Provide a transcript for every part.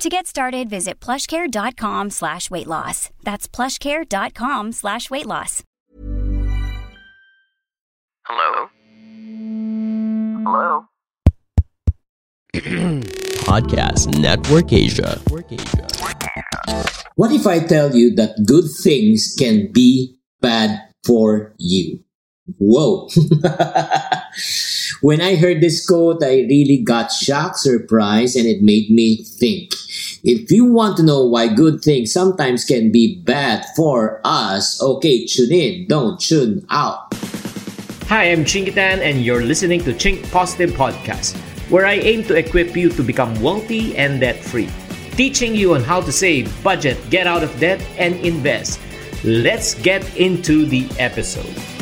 To get started, visit plushcare.com slash weight loss. That's plushcare.com slash weight loss. Hello? Hello? Podcast Network Asia. What if I tell you that good things can be bad for you? Whoa. when I heard this quote, I really got shocked, surprised, and it made me think. If you want to know why good things sometimes can be bad for us, okay, tune in, don't tune out. Hi, I'm Chinkee Tan, and you're listening to Chink Positive Podcast, where I aim to equip you to become wealthy and debt free, teaching you on how to save, budget, get out of debt, and invest. Let's get into the episode.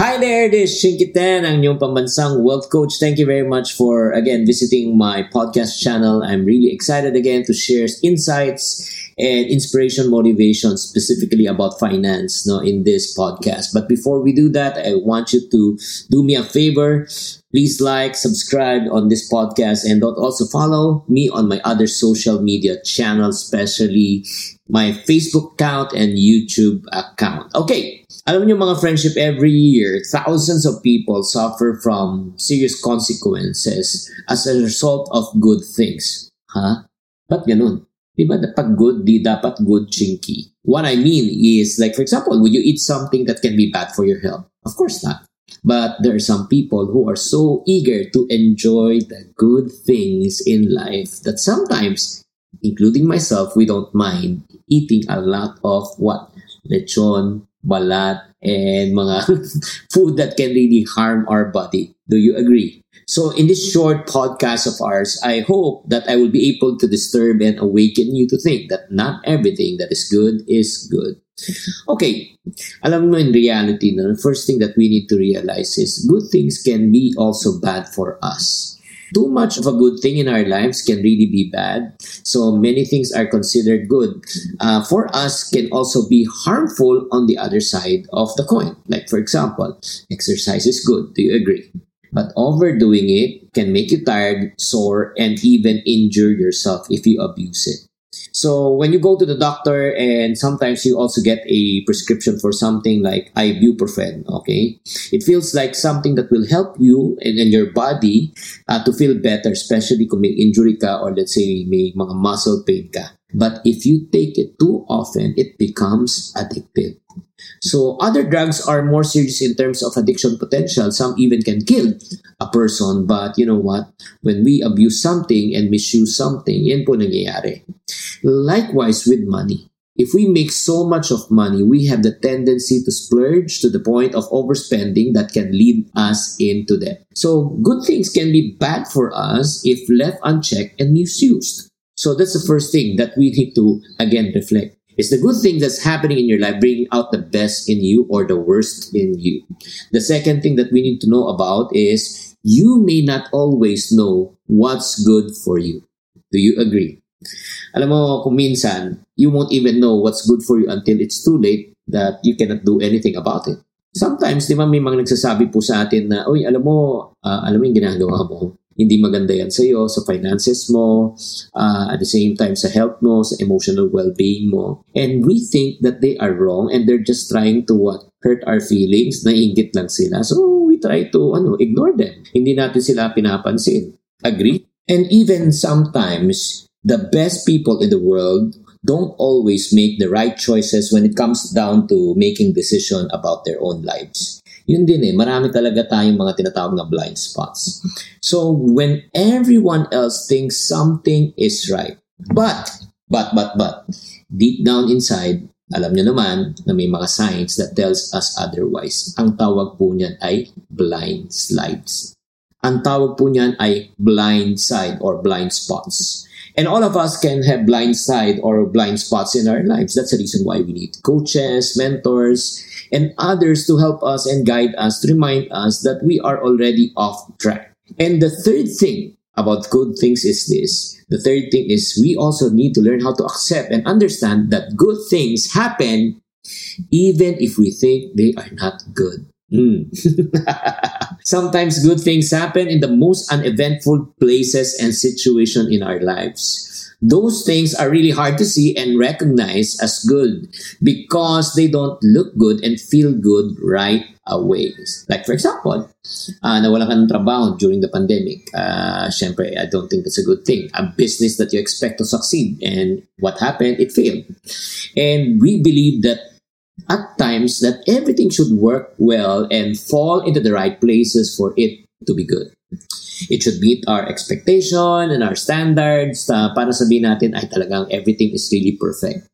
Hi there, this is Shinkitan, ang inyong pambansang wealth coach. Thank you very much for, again, visiting my podcast channel. I'm really excited again to share insights and inspiration, motivation, specifically about finance no, in this podcast. But before we do that, I want you to do me a favor. Please like, subscribe on this podcast, and don't also follow me on my other social media channels, especially my Facebook account and YouTube account. Okay, alam niyo mga friendship, every year, thousands of people suffer from serious consequences as a result of good things. Ha? Ba't ganun? Di ba pag good, di dapat good chinky? What I mean is, like for example, would you eat something that can be bad for your health? Of course not. But there are some people who are so eager to enjoy the good things in life that sometimes, including myself, we don't mind eating a lot of what? Lechon, balat, and mga food that can really harm our body. Do you agree? So in this short podcast of ours, I hope that I will be able to disturb and awaken you to think that not everything that is good is good. Okay, alam mo in reality, the first thing that we need to realize is good things can be also bad for us. Too much of a good thing in our lives can really be bad. So many things are considered good. Uh, for us, can also be harmful on the other side of the coin. Like, for example, exercise is good. Do you agree? But overdoing it can make you tired, sore, and even injure yourself if you abuse it. So when you go to the doctor and sometimes you also get a prescription for something like ibuprofen, okay? It feels like something that will help you and, and your body uh, to feel better, especially kung may injury ka or let's say may mga muscle pain ka. But if you take it too often, it becomes addictive. So other drugs are more serious in terms of addiction potential. Some even can kill a person. But you know what? When we abuse something and misuse something, yan po nangyayari. Likewise with money. If we make so much of money, we have the tendency to splurge to the point of overspending that can lead us into debt. So good things can be bad for us if left unchecked and misused. So that's the first thing that we need to again reflect. Is the good thing that's happening in your life bringing out the best in you or the worst in you? The second thing that we need to know about is you may not always know what's good for you. Do you agree? Alam mo, kung minsan, you won't even know what's good for you until it's too late that you cannot do anything about it. Sometimes, di ba, may mga nagsasabi po sa atin na, uy, alam mo, uh, alam mo yung ginagawa mo, hindi maganda yan sa iyo, sa finances mo, uh, at the same time sa health mo, sa emotional well-being mo. And we think that they are wrong and they're just trying to what? Hurt our feelings, naiingit lang sila. So we try to ano, ignore them. Hindi natin sila pinapansin. Agree? And even sometimes, the best people in the world don't always make the right choices when it comes down to making decision about their own lives. Yun din eh, marami talaga tayong mga tinatawag na blind spots. So, when everyone else thinks something is right, but, but, but, but, deep down inside, alam nyo naman na may mga signs that tells us otherwise. Ang tawag po niyan ay blind slides. Ang tawag po niyan ay blind side or blind spots. And all of us can have blind side or blind spots in our lives. That's the reason why we need coaches, mentors, and others to help us and guide us to remind us that we are already off track. And the third thing about good things is this. The third thing is we also need to learn how to accept and understand that good things happen even if we think they are not good. Mm. Sometimes good things happen in the most uneventful places and situations in our lives. Those things are really hard to see and recognize as good because they don't look good and feel good right away. Like for example, uh, nawala ka ng trabaho during the pandemic. Uh, Siyempre, I don't think that's a good thing. A business that you expect to succeed and what happened, it failed. And we believe that at times that everything should work well and fall into the right places for it to be good. It should meet our expectation and our standards uh, para sabihin natin ay talagang everything is really perfect.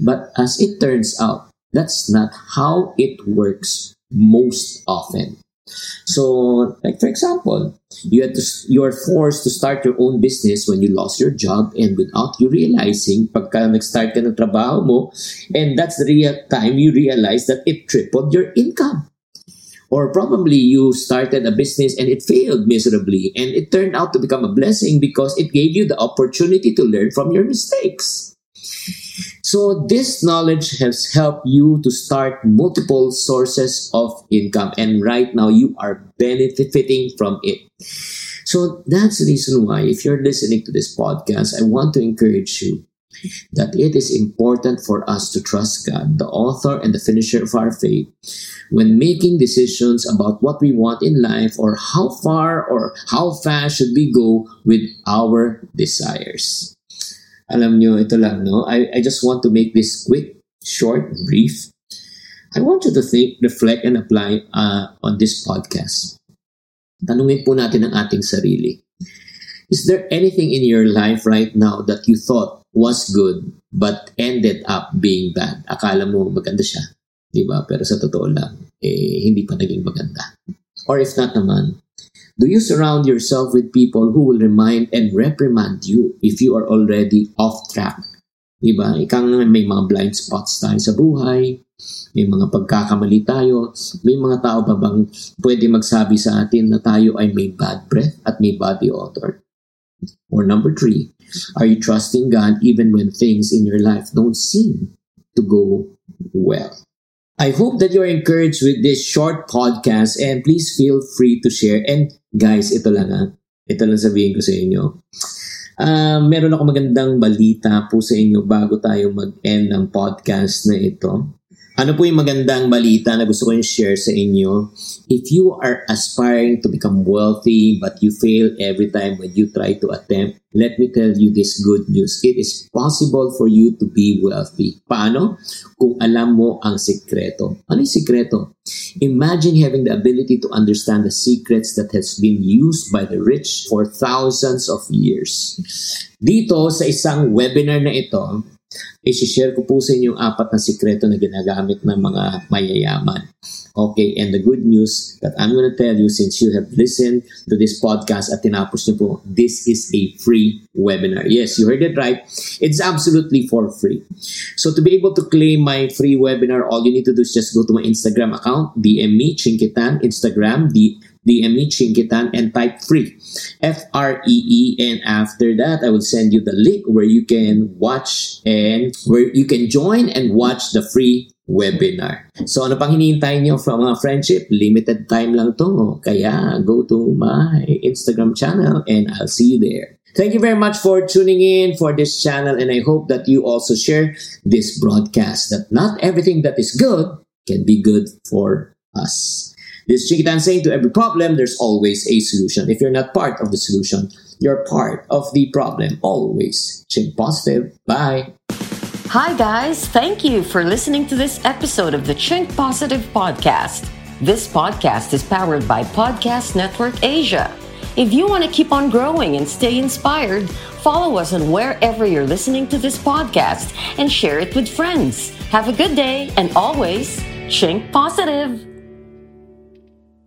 But as it turns out, that's not how it works most often. So, like for example, you had to you are forced to start your own business when you lost your job and without you realizing pagka nag-start ka ng trabaho mo and that's the real time you realize that it tripled your income. Or probably you started a business and it failed miserably and it turned out to become a blessing because it gave you the opportunity to learn from your mistakes. So this knowledge has helped you to start multiple sources of income and right now you are benefiting from it. So that's the reason why if you're listening to this podcast, I want to encourage you that it is important for us to trust God, the author and the finisher of our faith, when making decisions about what we want in life or how far or how fast should we go with our desires. Alam nyo, ito lang, no? I, I just want to make this quick, short, brief. I want you to think, reflect, and apply uh, on this podcast. Tanungin po natin ang ating sarili. Is there anything in your life right now that you thought was good but ended up being bad? Akala mo maganda siya, di ba? Pero sa totoo lang, eh, hindi pa naging maganda. Or if not naman, Do you surround yourself with people who will remind and reprimand you if you are already off track? Diba? Ika nga may mga blind spots tayo sa buhay, may mga pagkakamali tayo, may mga tao pa bang pwede magsabi sa atin na tayo ay may bad breath at may body odor? Or number three, are you trusting God even when things in your life don't seem to go well? I hope that you're encouraged with this short podcast and please feel free to share. And guys, ito lang ha. Ito lang sabihin ko sa inyo. Uh, meron ako magandang balita po sa inyo bago tayo mag-end ng podcast na ito. Ano po yung magandang balita na gusto ko yung share sa inyo? If you are aspiring to become wealthy but you fail every time when you try to attempt, let me tell you this good news. It is possible for you to be wealthy. Paano? Kung alam mo ang sikreto. Ano yung sikreto? Imagine having the ability to understand the secrets that has been used by the rich for thousands of years. Dito sa isang webinar na ito, i-share ko po sa inyo apat na sikreto na ginagamit ng mga mayayaman. Okay, and the good news that I'm to tell you since you have listened to this podcast at tinapos niyo po, this is a free webinar. Yes, you heard it right. It's absolutely for free. So to be able to claim my free webinar, all you need to do is just go to my Instagram account, DM me, Chinkitan, Instagram, the DM me Chinkee Tan and type free. F R E E. And after that, I will send you the link where you can watch and where you can join and watch the free webinar. So ano pang hinihintay nyo from a friendship? Limited time lang to. Kaya go to my Instagram channel and I'll see you there. Thank you very much for tuning in for this channel and I hope that you also share this broadcast that not everything that is good can be good for us. This Chinkee Tan saying to every problem, there's always a solution. If you're not part of the solution, you're part of the problem. Always. Chink positive. Bye. Hi, guys. Thank you for listening to this episode of the Chink Positive Podcast. This podcast is powered by Podcast Network Asia. If you want to keep on growing and stay inspired, follow us on wherever you're listening to this podcast and share it with friends. Have a good day and always chink positive.